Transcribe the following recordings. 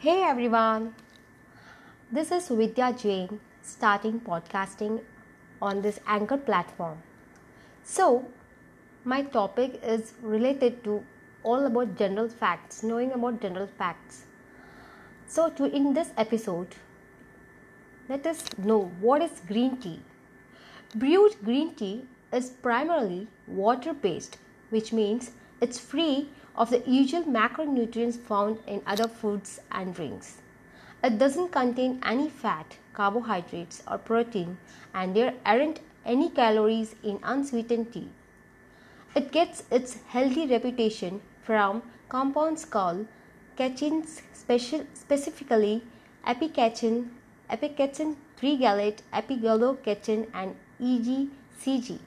Hey everyone, this is Vidya Jain starting podcasting on this Anchor platform. So, my topic is related to all about general facts, knowing about general facts. So, to in this episode, let us know what is green tea. Brewed green tea is primarily water based, which means it's free of the usual macronutrients found in other foods and drinks. It doesn't contain any fat, carbohydrates, or protein, and there aren't any calories in unsweetened tea. It gets its healthy reputation from compounds called catechins, specifically epicatechin, epicatechin 3-gallate, epigallocatechin, and EGCG.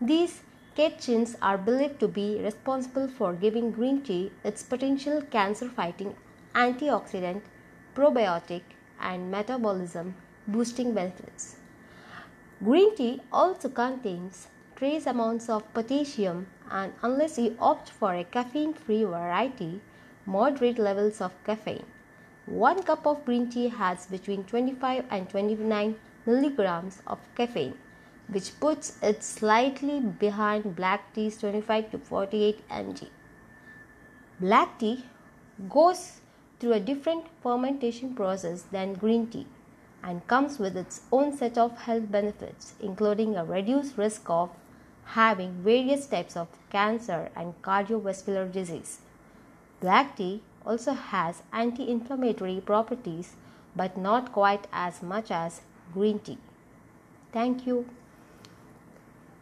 These Catechins are believed to be responsible for giving green tea its potential cancer fighting antioxidant, probiotic, and metabolism boosting benefits. Green tea also contains trace amounts of potassium, and unless you opt for a caffeine free variety, moderate levels of caffeine. One cup of green tea has between 25 and 29 milligrams of caffeine which puts it slightly behind black tea's 25 to 48 mg. Black tea goes through a different fermentation process than green tea and comes with its own set of health benefits, including a reduced risk of having various types of cancer and cardiovascular disease. Black tea also has anti inflammatory properties, but not quite as much as green tea. Thank you.